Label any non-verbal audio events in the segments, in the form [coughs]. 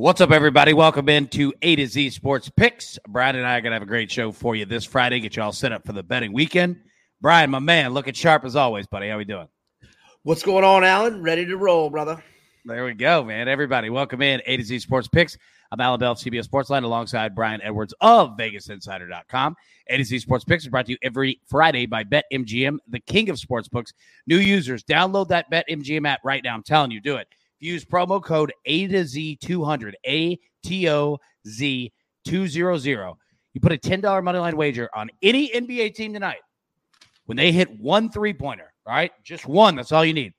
What's up, everybody? Welcome into A to Z Sports Picks. Brian and I are going to have a great show for you this Friday. Get you all set up for the betting weekend. Brian, my man, looking sharp as always, buddy. How we doing? What's going on, Allan? Ready to roll, brother. There we go, man. Everybody, welcome in A to Z Sports Picks. I'm Allan Bell of CBS Sportsline alongside Brian Edwards of VegasInsider.com. A to Z Sports Picks is brought to you every Friday by BetMGM, the king of sportsbooks. New users, download that BetMGM app right now. I'm telling you, do it. Use promo code A to Z 200, A T O Z 200. You put a $10 money line wager on any NBA team tonight. When they hit one three pointer, all right, just one, that's all you need.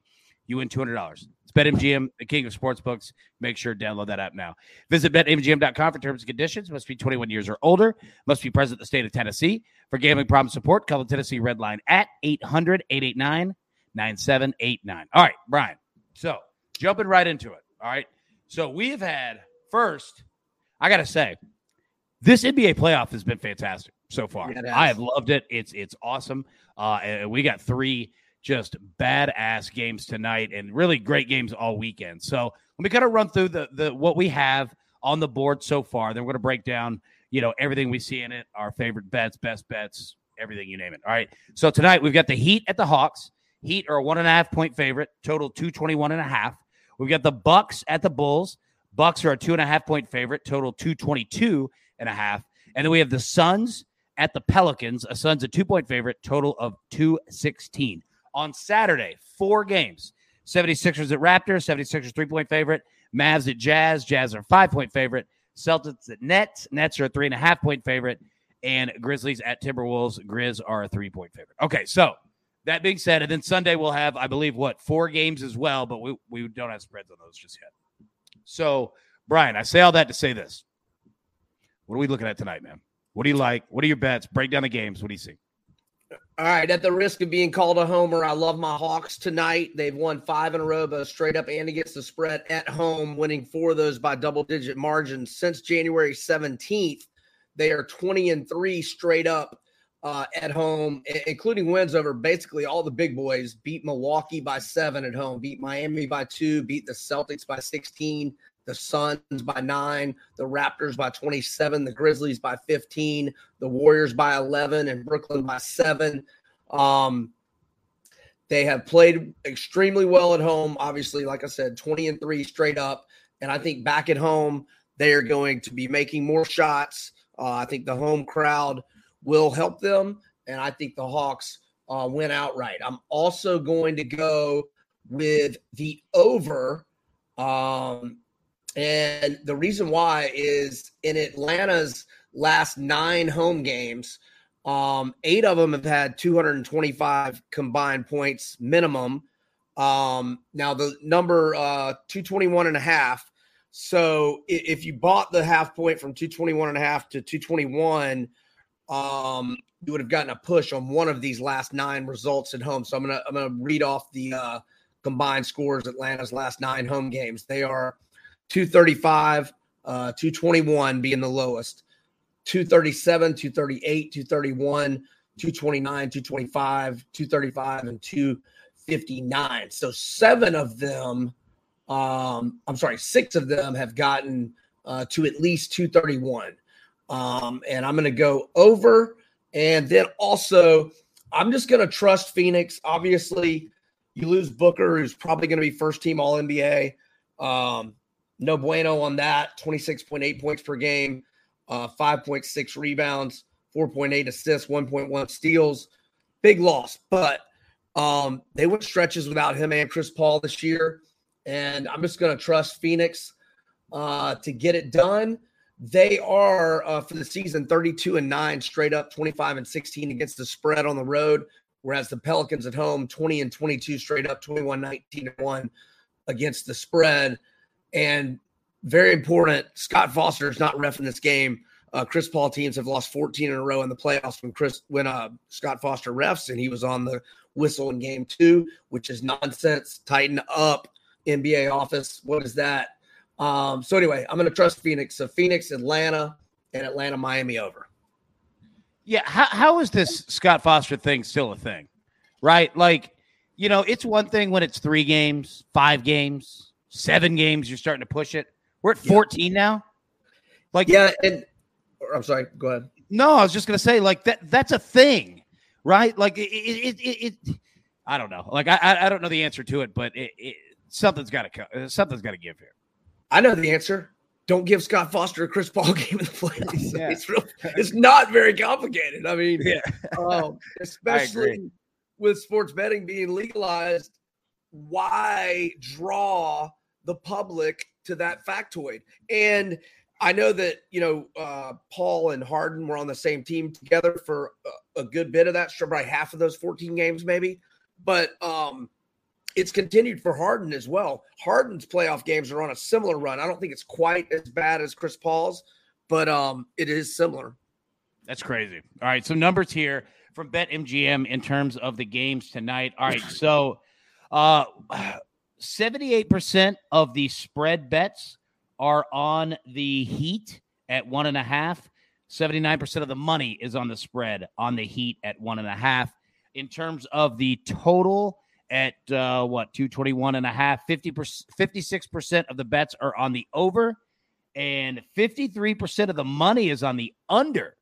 You win $200. It's BetMGM, the king of sportsbooks. Make sure to download that app now. Visit BetMGM.com for terms and conditions. Must be 21 years or older. Must be present in the state of Tennessee. For gambling problem support, call the Tennessee Red Line at 800 889 9789. All right, Brian. So, jumping right into it. All right. So we've had first, I gotta say, this NBA playoff has been fantastic so far. Yeah. I have loved it. It's it's awesome. Uh, and we got three just badass games tonight, and really great games all weekend. So let me kind of run through the the what we have on the board so far. Then we're gonna break down, you know, everything we see in it, our favorite bets, best bets, everything you name it. All right. So tonight we've got the Heat at the Hawks. Heat are a one and a half point favorite, total 221 and a half. We've got the Bucks at the Bulls. Bucks are a two and a half point favorite, total 222 and a half. And then we have the Suns at the Pelicans. A Suns a two point favorite, total of 216. On Saturday, four games. 76ers at Raptors, 76ers three point favorite. Mavs at Jazz, Jazz are five point favorite. Celtics at Nets, Nets are a three and a half point favorite. And Grizzlies at Timberwolves, Grizz are a three point favorite. Okay, so that being said, and then Sunday we'll have, I believe, what four games as well, but we we don't have spreads on those just yet. So, Brian, I say all that to say this: What are we looking at tonight, man? What do you like? What are your bets? Break down the games. What do you see? All right, at the risk of being called a homer, I love my Hawks tonight. They've won five in a row, both straight up and against the spread at home, winning four of those by double digit margins since January 17th. They are 20 and three straight up uh, at home, including wins over basically all the big boys. Beat Milwaukee by seven at home, beat Miami by two, beat the Celtics by 16, the Suns by nine, the Raptors by 27, the Grizzlies by 15, the Warriors by 11, and Brooklyn by seven. Um, they have played extremely well at home. Obviously, like I said, 20 and three straight up. And I think back at home, they are going to be making more shots. Uh, I think the home crowd will help them. And I think the Hawks uh, win outright. I'm also going to go with the over. Um, and the reason why is in Atlanta's last nine home games, um, eight of them have had 225 combined points minimum. Um, now the number uh, 221 and a half. So if you bought the half point from 221 and a half to 221, um, you would have gotten a push on one of these last nine results at home. So I'm gonna I'm gonna read off the uh, combined scores Atlanta's last nine home games. They are 235, uh, 221 being the lowest, 237, 238, 231, 229, 225, 235, and 259. So seven of them, um, I'm sorry, six of them have gotten uh, to at least 231. Um, and I'm going to go over. And then also, I'm just going to trust Phoenix. Obviously, you lose Booker, who's probably going to be first team All NBA. Um, no bueno on that. 26.8 points per game, uh, 5.6 rebounds, 4.8 assists, 1.1 steals. Big loss, but um, they went stretches without him and Chris Paul this year. And I'm just going to trust Phoenix uh, to get it done. They are uh, for the season 32 and 9 straight up, 25 and 16 against the spread on the road, whereas the Pelicans at home 20 and 22 straight up, 21 19 and 1 against the spread. And very important, Scott Foster is not ref in this game. Uh, Chris Paul teams have lost 14 in a row in the playoffs when Chris when uh, Scott Foster refs and he was on the whistle in game two, which is nonsense. Tighten up, NBA office. What is that? Um, so anyway, I'm going to trust Phoenix. So Phoenix, Atlanta, and Atlanta, Miami over. Yeah, how, how is this Scott Foster thing still a thing? Right? Like, you know, it's one thing when it's three games, five games, seven games, you're starting to push it. We're at 14 yeah. now. Like yeah, and I'm sorry. Go ahead. No, I was just gonna say like that. That's a thing, right? Like it. it, it, it I don't know. Like I, I don't know the answer to it, but it, it something's got to come. something's got to give here. I know the answer. Don't give Scott Foster a Chris Paul [laughs] game in the playoffs. Yeah. It's, real, it's not very complicated. I mean, yeah. um, [laughs] especially with sports betting being legalized, why draw the public to that factoid? And I know that you know uh, Paul and Harden were on the same team together for a, a good bit of that, probably half of those 14 games, maybe. But um, it's continued for Harden as well. Harden's playoff games are on a similar run. I don't think it's quite as bad as Chris Paul's, but um, it is similar. That's crazy. All right, some numbers here from BetMGM in terms of the games tonight. All right, so uh, 78% of the spread bets are on the Heat at one and a half. 79% of the money is on the spread on the Heat at one and a half. In terms of the total, at uh, what 221 and a half 50 56% of the bets are on the over and 53% of the money is on the under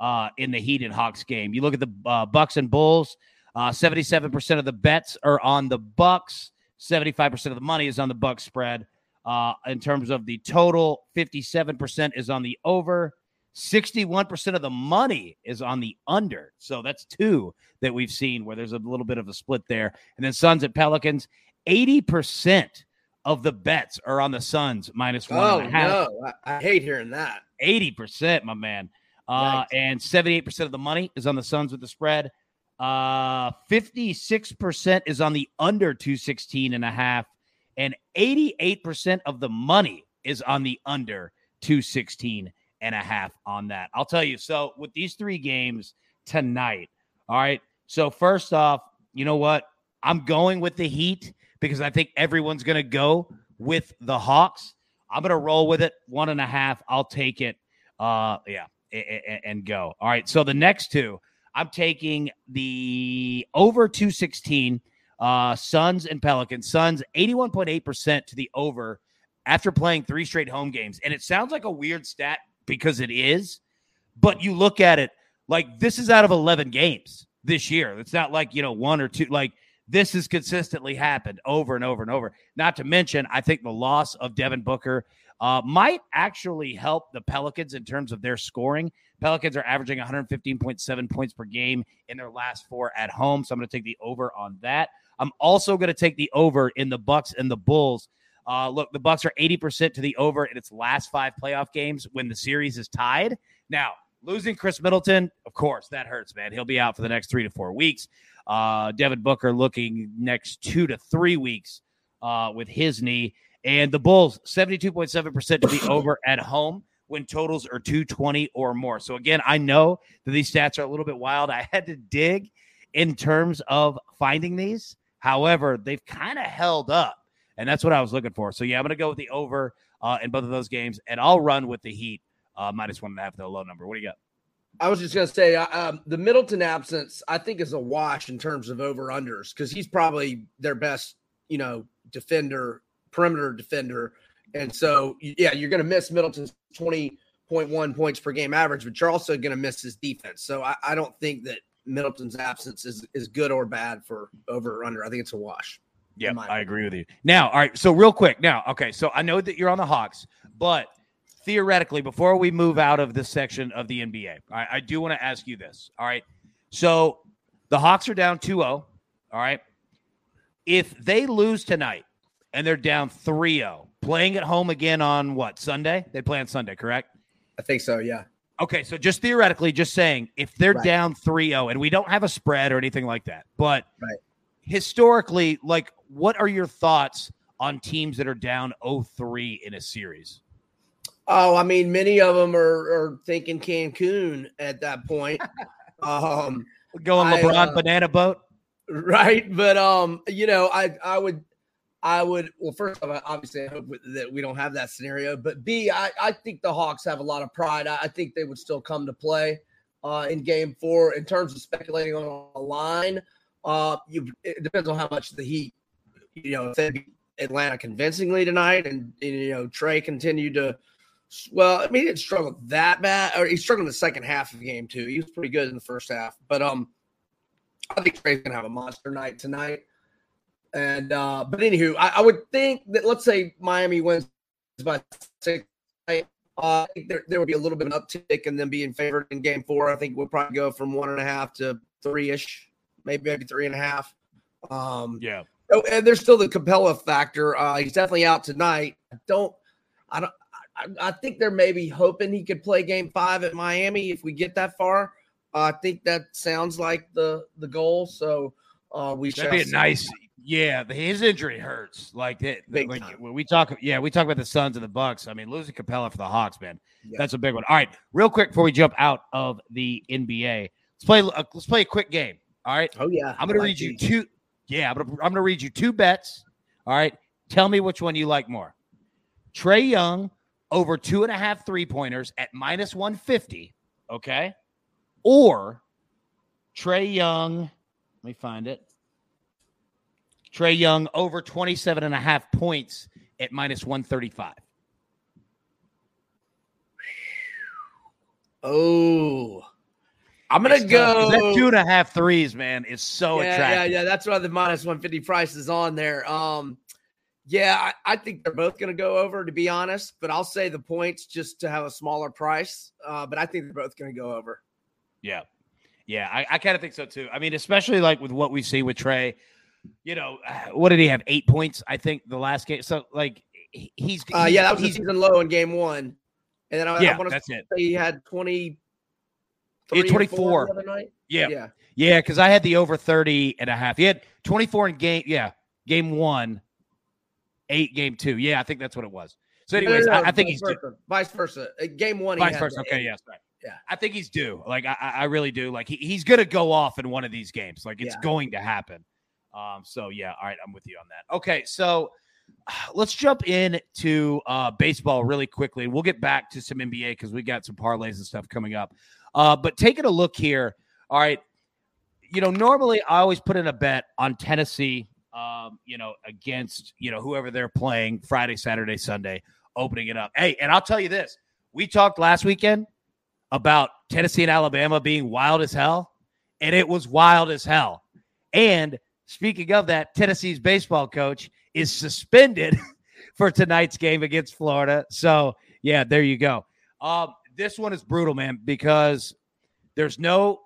uh, in the heat and hawks game. You look at the uh, bucks and bulls uh, 77% of the bets are on the bucks 75% of the money is on the bucks spread uh, in terms of the total 57% is on the over 61% of the money is on the under. So that's two that we've seen where there's a little bit of a split there. And then Suns at Pelicans, 80% of the bets are on the Suns minus one. Oh, no. I, I, hate hearing that. 80%, my man. Uh, and 78% of the money is on the Suns with the spread. Uh, 56% is on the under 216 and a half. And 88% of the money is on the under 216 and a half on that. I'll tell you. So with these three games tonight, all right. So first off, you know what? I'm going with the Heat because I think everyone's going to go with the Hawks. I'm going to roll with it. One and a half. I'll take it. Uh, yeah, and, go. All right. So the next two, I'm taking the over 216 uh, Suns and Pelicans. Suns 81.8% to the over after playing three straight home games. And it sounds like a weird stat because it is. But you look at it like this is out of 11 games this year. It's not like, you know, one or two. Like this has consistently happened over and over and over. Not to mention, I think the loss of Devin Booker uh, might actually help the Pelicans in terms of their scoring. Pelicans are averaging 115.7 points per game in their last four at home. So I'm going to take the over on that. I'm also going to take the over in the Bucks and the Bulls. Uh, look, the Bucks are 80% to the over in its last five playoff games when the series is tied. Now, losing Khris Middleton, of course, that hurts, man. He'll be out for the next three to four weeks. Uh, Devin Booker looking next two to three weeks uh, with his knee. And the Bulls, 72.7% to be [laughs] over at home when totals are 220 or more. So, again, I know that these stats are a little bit wild. I had to dig in terms of finding these. However, they've kind of held up and that's what I was looking for. So yeah, I'm going to go with the over uh, in both of those games, and I'll run with the Heat uh, minus one and a half, the low number. What do you got? I was just going to say uh, um, the Middleton absence, I think, is a wash in terms of over unders because he's probably their best, you know, defender, perimeter defender, and so yeah, you're going to miss Middleton's 20.1 points per game average, but you're also going to miss his defense. So I, I don't think that Middleton's absence is is good or bad for over or under. I think it's a wash. Yeah, I agree with you. Now, all right. So, real quick, now, okay. So, I know that you're on the Hawks, but theoretically, before we move out of this section of the NBA, I, I do want to ask you this. All right. So, the Hawks are down 2 0. All right. If they lose tonight and they're down 3 0, playing at home again on what, Sunday? They play on Sunday, correct? I think so, yeah. Okay, so just theoretically, just saying, if they're right. down 3 0, and we don't have a spread or anything like that, but right. Historically, like what are your thoughts on teams that are down 0-3 in a series? Oh, I mean, many of them are, are thinking Cancun at that point. [laughs] um, Going LeBron I, uh, banana boat, right? But um, you know, I I would I would well, first of all, obviously, I hope that we don't have that scenario. But B, I, I think the Hawks have a lot of pride. I, I think they would still come to play uh, in Game Four. In terms of speculating on a line, uh, you it depends on how much the Heat you know, if they beat Atlanta convincingly tonight, and, you know Trae continued to. Well, I mean, he didn't struggle that bad, or he struggled in the second half of the game too. He was pretty good in the first half, but um, I think Trae's gonna have a monster night tonight. And uh, but anywho, I, I would think that let's say Miami wins by six. Uh, I think there, there would be a little bit of an uptick and then being favored in game four. I think we'll probably go from one and a half to three ish, maybe maybe three and a half. Um, yeah. Oh, and there's still the Capela factor. Uh, he's definitely out tonight. I don't. I don't. I, I think they're maybe hoping he could play Game Five at Miami if we get that far. Uh, I think that sounds like the the goal. So uh, we that'd be a nice. Yeah, his injury hurts. Like it. Like, when we talk, yeah, we talk about the Suns and the Bucks. I mean, losing Capela for the Hawks, man, yeah. that's a big one. All right, real quick before we jump out of the NBA, let's play. Uh, let's play a quick game. All right. Oh yeah. I'm gonna like read you two. Yeah, I'm gonna, I'm gonna read you two bets. All right. Tell me which one you like more. Trae Young over two and a half three pointers at minus 150. Okay. Or Trae Young. Let me find it. Trey Young over 27 and a half points at minus 135. Oh, I'm gonna go that two and a half threes, man, is so yeah, attractive. Yeah, yeah, that's why the minus 150 price is on there. Um, yeah, I, I, think they're both gonna go over, to be honest, but I'll say the points just to have a smaller price. Uh, but I think they're both gonna go over. Yeah. Yeah, I, I kind of think so too. I mean, especially like with what we see with Trae, you know, [sighs] what did he have? Eight points, I think, the last game. So like he's, he's uh, yeah, that was he's, season low in game one. And then I, yeah, I want to say it. he had 20 three 24 the other night. Yeah. Yeah. Yeah. Cause I had the over 30 and a half. He had 24 in game. Yeah. Game one, eight, game two. Yeah. I think that's what it was. So, anyways, no, no, no, I, I, think he's versa. Due. vice versa. Uh, game one, vice versa. Okay. Yes. Right. Yeah. I think he's due. Like, I, I really do. Like, he, he's going to go off in one of these games. Like, it's yeah. going to happen. Um, so, yeah. All right. I'm with you on that. Okay. So, [sighs] let's jump in to uh, baseball really quickly. We'll get back to some NBA because we got some parlays and stuff coming up. Uh, but taking a look here, all right, you know, normally I always put in a bet on Tennessee, um, you know, against you know whoever they're playing Friday, Saturday, Sunday, opening it up. Hey, and I'll tell you this: we talked last weekend about Tennessee and Alabama being wild as hell, and it was wild as hell. And Speaking of that, Tennessee's baseball coach is suspended [laughs] for tonight's game against Florida. So, yeah, there you go. Um, this one is brutal, man, because there's no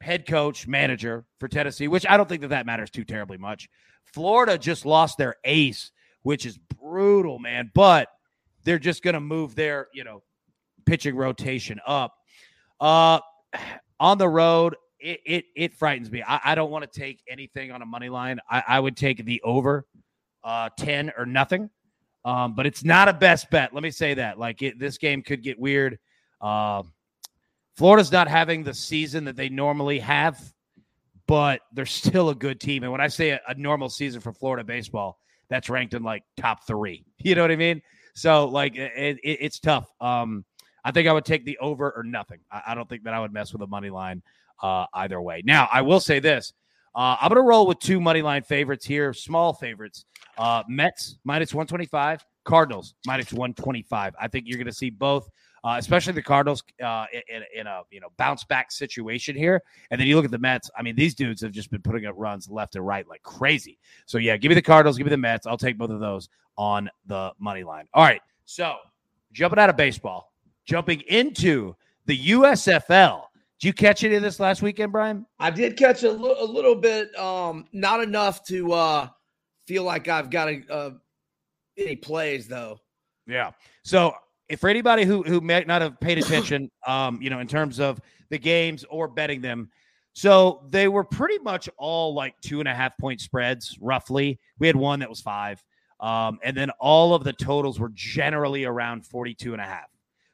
head coach, manager for Tennessee, which I don't think that that matters too terribly much. Florida just lost their ace, which is brutal, man. But they're just going to move their, you know, pitching rotation up. Uh, on the road, it it, it frightens me. I, I don't want to take anything on a money line. I, I would take the over uh, 10 or nothing. Um, but it's not a best bet. Let me say that. Like it, this game could get weird. Uh, Florida's not having the season that they normally have, but they're still a good team. And when I say a, a normal season for Florida baseball, that's ranked in like top three. [laughs] You know what I mean? So like it, it, it's tough. Um, I think I would take the over or nothing. I, I, don't think that I would mess with a money line uh, either way. Now, I will say this. Uh, I'm going to roll with two money line favorites here, small favorites. Uh, Mets minus 125, Cardinals minus 125. I think you're going to see both, uh, especially the Cardinals uh, in, in, a you know bounce back situation here. And then you look at the Mets. I mean, these dudes have just been putting up runs left and right like crazy. So yeah, give me the Cardinals, give me the Mets. I'll take both of those on the money line. All right, so jumping out of baseball, jumping into the USFL. Did you catch any of this last weekend, Brian? I did catch a, l- a little bit, um, not enough to uh, feel like I've got a, uh, any plays though. Yeah. So if for anybody who who may not have paid attention, [coughs] um, you know, in terms of the games or betting them, so they were pretty much all like two and a half point spreads, roughly. We had one that was five. Um, and then all of the totals were generally around 42 and a half.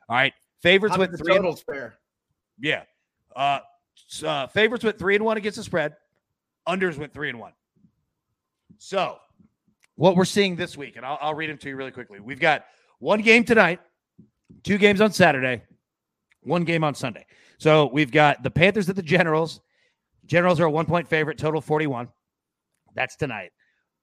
All right. Favorites with three totals fair. Yeah. Uh, uh, favorites went three and one against the spread. Unders went three and one. So, what we're seeing this week, and I'll, I'll read them to you really quickly. We've got one game tonight, two games on Saturday, one game on Sunday. So we've got the Panthers at the Generals. Generals are a one point favorite, total 41. That's tonight.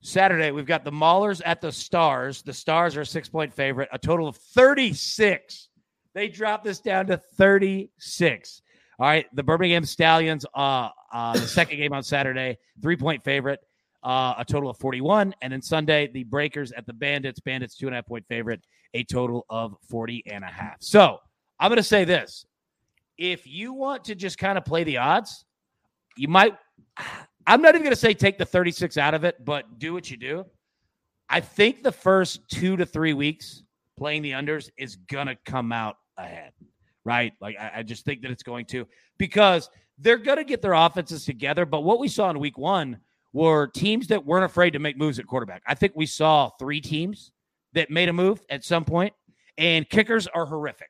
Saturday, we've got the Maulers at the Stars. The Stars are a six point favorite, a total of 36. They dropped this down to 36. All right. The Birmingham Stallions, uh, uh, the second game on Saturday, three point favorite, uh, a total of 41. And then Sunday, the Breakers at the Bandits, Bandits, two and a half point favorite, a total of 40 and a half. So I'm going to say this if you want to just kind of play the odds, you might I'm not even going to say take the 36 out of it, but do what you do. I think the first two to three weeks playing the unders is going to come out ahead, right? Like, I, I, just think that it's going to because they're going to get their offenses together. But what we saw in week one were teams that weren't afraid to make moves at quarterback. I think we saw three teams that made a move at some point, and kickers are horrific.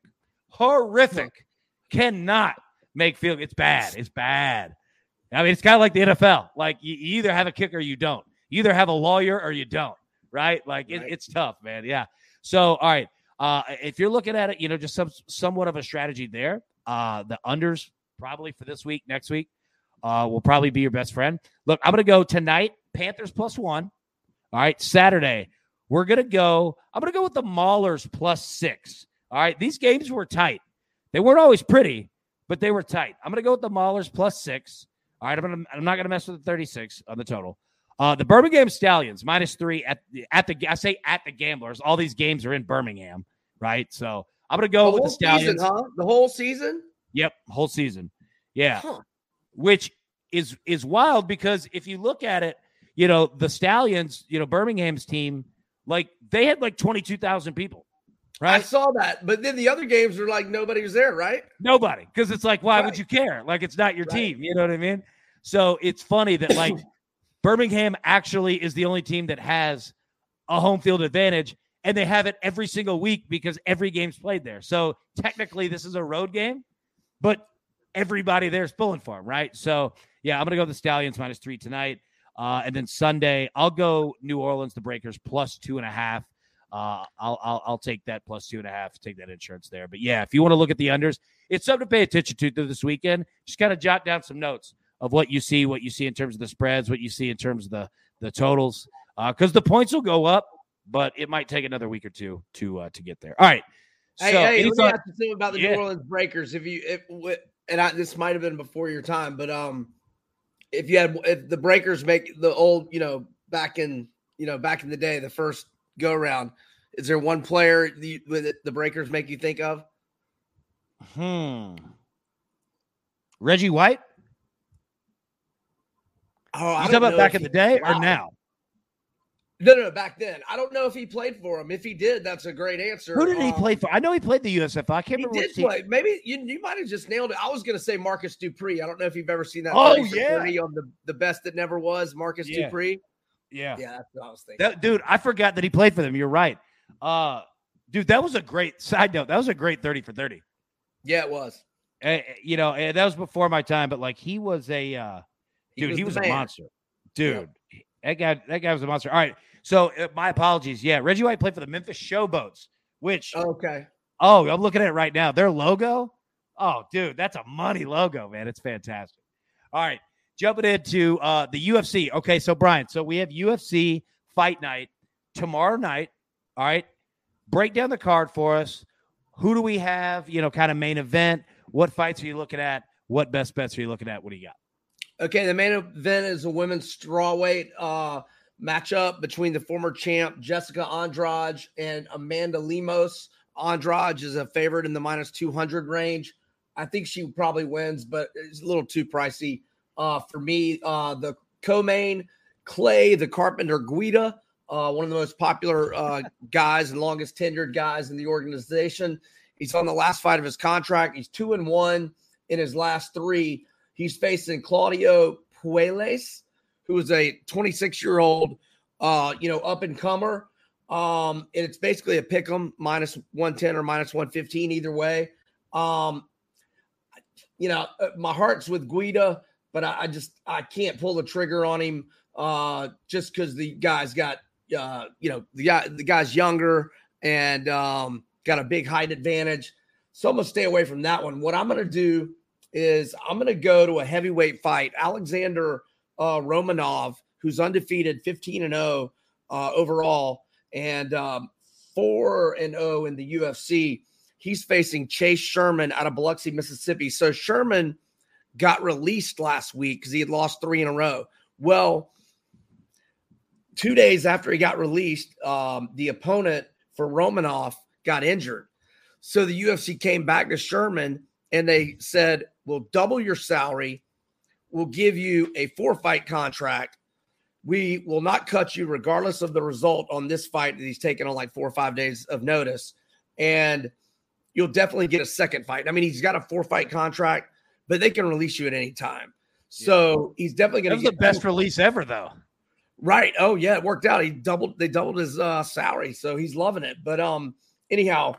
Horrific. Cannot make field. It's bad. It's bad. I mean, it's kind of like the NFL. Like you, either have a kicker or you don't. You either have a lawyer or you don't. Right? Like it, it's tough, man. Yeah. So, all right. Uh, if you're looking at it, you know, just some somewhat of a strategy there. Uh, the unders probably for this week, next week, uh, will probably be your best friend. Look, I'm gonna go tonight. Panthers plus one. All right. Saturday, we're gonna go. I'm gonna go with the Maulers plus six. All right. These games were tight. They weren't always pretty, but they were tight. I'm gonna go with the Maulers plus six. All right, I'm, gonna, I'm not to mess with the 36 on the total. Uh, the Birmingham Stallions minus three at the at the I say at the Gamblers. All these games are in Birmingham, right? So I'm going to go the with the Stallions. Season, huh? The whole season. Yep, whole season. Yeah, huh. which is is wild because if you look at it, you know the Stallions, you know Birmingham's team, like they had like 22,000 people. Right? I saw that, but then the other games were like nobody was there, right? Nobody, because it's like, why right. would you care? Like it's not your right. team. You know what I mean? So it's funny that like [laughs] Birmingham actually is the only team that has a home field advantage, and they have it every single week because every game's played there. So technically, this is a road game, but everybody there is pulling for them, right? So yeah, I'm gonna go the Stallions minus three tonight, uh, and then Sunday I'll go New Orleans the Breakers plus two and a half. Uh, I'll, I'll I'll take that plus two and a half. Take that insurance there. But yeah, if you want to look at the unders, it's something to pay attention to through this weekend. Just kind of jot down some notes of what you see, what you see in terms of the spreads, what you see in terms of the the totals, because uh, the points will go up, but it might take another week or two to uh, to get there. All right. Hey, so, hey, let me ask you something about the yeah. New Orleans Breakers. If you, if, and I, this might have been before your time, but um, if you had, if the Breakers make the old, you know, back in, you know, back in the day, the first go around, is there one player the, the Breakers make you think of? Hmm. Reggie White. Oh, you talking about back in the day wow. or now? No, no, back then. I don't know if he played for him. If he did, that's a great answer. Who did he um, play for? I know he played the USF. I can't remember. He did play. Maybe you, you might have just nailed it. I was going to say Marcus Dupree. I don't know if you've ever seen that. Oh yeah, on the the best that never was, Marcus yeah. Dupree. Yeah, yeah, that's what I was thinking. That, dude, I forgot that he played for them. You're right. Uh, dude, that was a great side note. That was a great thirty for thirty. Yeah, it was. Uh, you know, that was before my time, but like he was a uh, dude. He was, he was a monster dude. Yeah. That guy, that guy was a monster. All right. So uh, my apologies. Yeah, Reggie White played for the Memphis Showboats, which okay. Oh, I'm looking at it right now. Their logo. Oh, dude, that's a money logo, man. It's fantastic. All right, jumping into uh, the UFC. Okay, so Brian, so we have UFC fight night tomorrow night. All right, break down the card for us. Who do we have? You know, kind of main event. What fights are you looking at? What best bets are you looking at? What do you got? Okay, the main event is a women's strawweight uh, matchup between the former champ Jessica Andrade and Amanda Lemos. Andrade is a favorite in the minus 200 range. I think she probably wins, but it's a little too pricey uh, for me. Uh, the co-main, Clay, the Carpenter Guida, uh, one of the most popular uh, guys and longest tenured guys in the organization. He's on the last fight of his contract. He's two and one in his last three. He's facing Claudio Puelles, who is a 26 year old, uh, you know, up and comer. Um, and it's basically a pick 'em minus 110 or minus 115 either way. Um, you know, uh, my heart's with Guida, but I, I just I can't pull the trigger on him uh, just because the guy's got uh, you know the guy the guy's younger and um, got a big height advantage. So I'm gonna stay away from that one. What I'm gonna do is I'm going to go to a heavyweight fight. Alexander uh, Romanov, who's undefeated, 15 and 0 uh, overall, and um, 4 and 0 in the UFC. He's facing Chase Sherman out of Biloxi, Mississippi. So Sherman got released last week because he had lost three in a row. Well, two days after he got released, um, the opponent for Romanov got injured. So the UFC came back to Sherman and they said, We'll double your salary. We'll give you a four fight contract. We will not cut you regardless of the result on this fight that he's taken on like four or five days of notice. And you'll definitely get a second fight. I mean, he's got a four fight contract, but they can release you at any time. So he's definitely going to get the best release ever, though. Right. Oh yeah, it worked out. He doubled. They doubled his uh, salary, so he's loving it. But um, anyhow,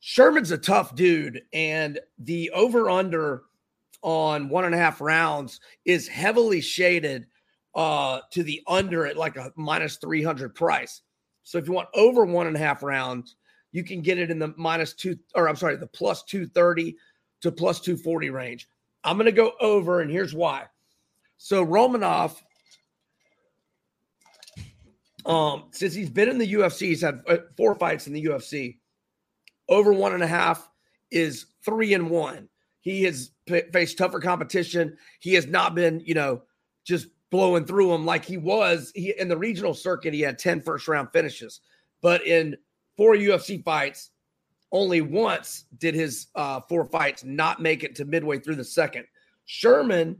Sherman's a tough dude, and the over under on one and a half rounds is heavily shaded uh to the under at like a minus 300 price. So if you want over one and a half rounds, you can get it in the minus two, or I'm sorry, the plus 230 to plus 240 range. I'm going to go over, and here's why. So Romanov um, since he's been in the UFC, he's had uh, four fights in the UFC. Over one and a half is three and one. He has p- faced tougher competition. He has not been, you know, just blowing through them like he was. He in the regional circuit, he had 10 first round finishes, but in four UFC fights, only once did his uh, four fights not make it to midway through the second. Sherman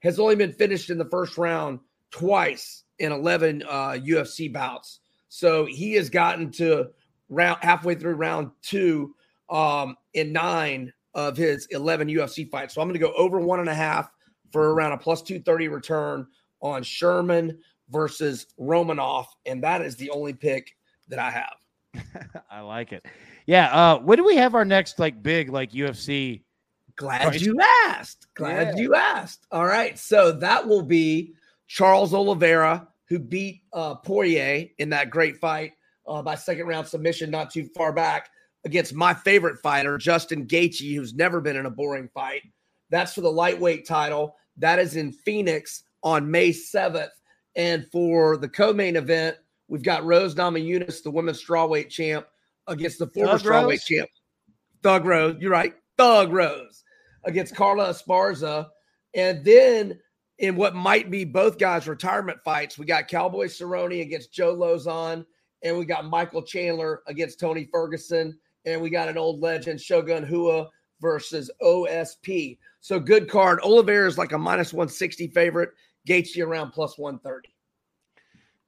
has only been finished in the first round twice in 11 uh, UFC bouts. So he has gotten to round halfway through round two um, in nine of his 11 UFC fights. So I'm going to go over one and a half for around a plus 230 return on Sherman versus Romanov. And that is the only pick that I have. [laughs] I like it. Yeah. Uh, when do we have our next like big like UFC? Glad price? you asked. Glad yeah. you asked. All right. So that will be Charles Oliveira who beat uh, Poirier in that great fight uh, by second round submission not too far back against my favorite fighter, Justin Gaethje, who's never been in a boring fight. That's for the lightweight title. That is in Phoenix on May 7th. And for the co-main event, we've got Rose Namajunas, the women's strawweight champ, against the former Thug strawweight Rose? champ, Thug Rose. You're right, Thug Rose, against Carla Esparza. And then in what might be both guys' retirement fights. We got Cowboy Cerrone against Joe Lauzon, and we got Michael Chandler against Tony Ferguson, and we got an old legend, Shogun Rua versus OSP. So good card. Oliveira is like a minus 160 favorite. Gaethje around plus 130.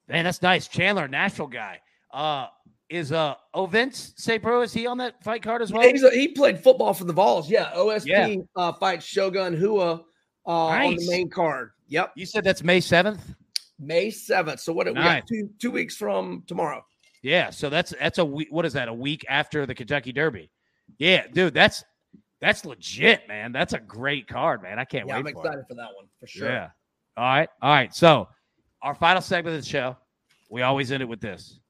Man, that's nice. Chandler, Nashville guy. Uh, is uh Ovince St. Preux, is he on that fight card as well? Yeah, a, he played football for the Vols. Yeah. OSP yeah. Uh, fights Shogun Rua uh, nice. on the main card. Yep. You said that's May 7th? May 7th. So what nice. we got two two weeks from tomorrow. Yeah, so that's that's a week what is that? A week after the Kentucky Derby. Yeah, dude, that's that's legit, man. That's a great card, man. I can't yeah, wait. I'm excited it. for that one for sure. Yeah. All right. All right. So our final segment of the show, we always end it with this.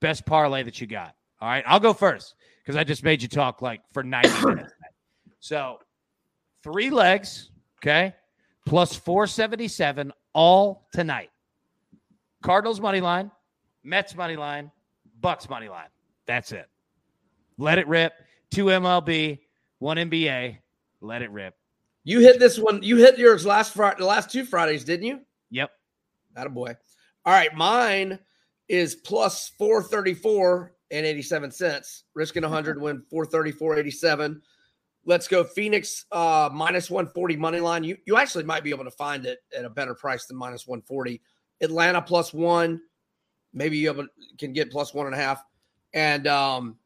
Best parlay that you got. All right. I'll go first because I just made you talk like for 90 [coughs] minutes. So three legs, Okay. Plus 477 all tonight. Cardinals money line, Mets money line, Bucks money line. That's it. Let it rip. Two MLB, one NBA. Let it rip. You hit this one. You hit yours last Friday, the last two Fridays, didn't you? Yep. That a boy. All right, mine is plus 434 and 87 cents. Risking 100 win 434.87. Let's go Phoenix uh, minus 140 money line. You you actually might be able to find it at a better price than minus 140. Atlanta plus one. Maybe you can get plus one and a half. And um,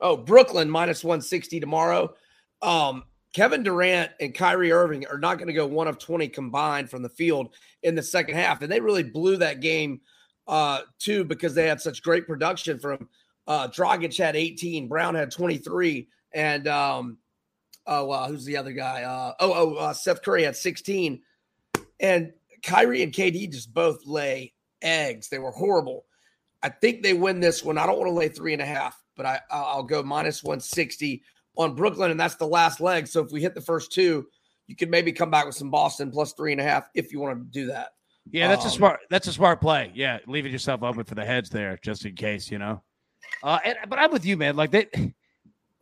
oh, Brooklyn minus 160 tomorrow. Um, Kevin Durant and Kyrie Irving are not going to go one of 20 combined from the field in the second half. And they really blew that game uh, too because they had such great production from uh, Dragic had 18, Brown had 23, and um, oh, uh, who's the other guy? Uh, oh, oh, uh, Seth Curry had 16, and Kyrie and KD just both lay eggs. They were horrible. I think they win this one. I don't want to lay three and a half, but I I'll go minus 160 on Brooklyn, and that's the last leg. So if we hit the first two, you could maybe come back with some Boston plus three and a half if you want to do that. Yeah, that's Um, a smart. That's a smart play. Yeah, leaving yourself open for the heads there, just in case, you know. Uh, and, but I'm with you, man. Like they,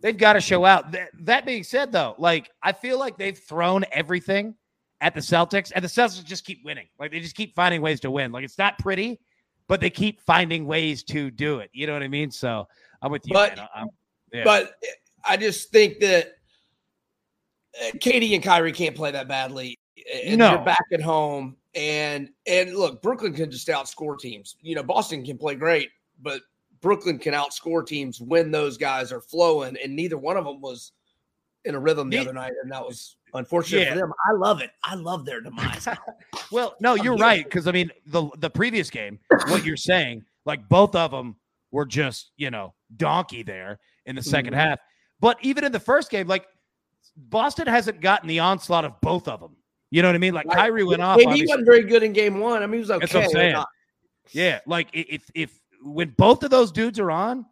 they've got to show out. That, that being said, though, like I feel like they've thrown everything at the Celtics, and the Celtics just keep winning. Like they just keep finding ways to win. Like it's not pretty, but they keep finding ways to do it. You know what I mean? So I'm with you. But- yeah. But I just think that uh, KD and Kyrie can't play that badly. And No. they're back at home. And and look, Brooklyn can just outscore teams. You know, Boston can play great, but Brooklyn can outscore teams when those guys are flowing. And neither one of them was in a rhythm the other night, and that was unfortunate Yeah. for them. I love it. I love their demise. [laughs] Well, no, you're right because I mean the the previous game, what you're saying, like both of them were just you know donkey there in the 2nd Mhm. half. But even in the first game, like Boston hasn't gotten the onslaught of both of them. You know what I mean? Like Right. Kyrie went off. Maybe he wasn't very good in game one. I mean, he was okay. That's what I'm saying. Yeah, like if if when both of those dudes are on,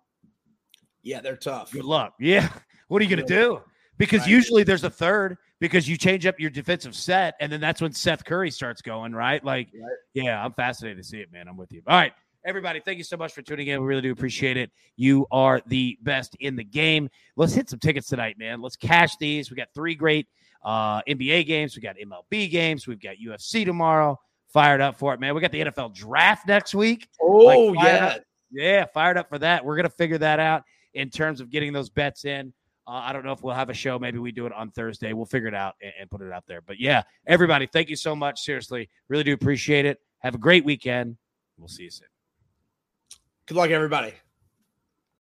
yeah, they're tough. good luck. Yeah, [laughs] what are you gonna do? Because Right. usually there's a third because you change up your defensive set, and then that's when Seth Curry starts going right. Like, Right. yeah, I'm fascinated to see it, man. I'm with you. All right, everybody, thank you so much for tuning in. We really do appreciate it. You are the best in the game. Let's hit some tickets tonight, man. Let's cash these. We got three great uh, NBA games. We got MLB games. We've got UFC tomorrow. Fired up for it, man. We got the NFL draft next week. Oh Like, yeah, up. Yeah, fired up for that. We're gonna figure that out in terms of getting those bets in. Uh, I don't know if we'll have a show. Maybe we do it on Thursday. We'll figure it out and, and put it out there. But yeah, everybody, thank you so much. Seriously, really do appreciate it. Have a great weekend. We'll see you soon. good luck, everybody.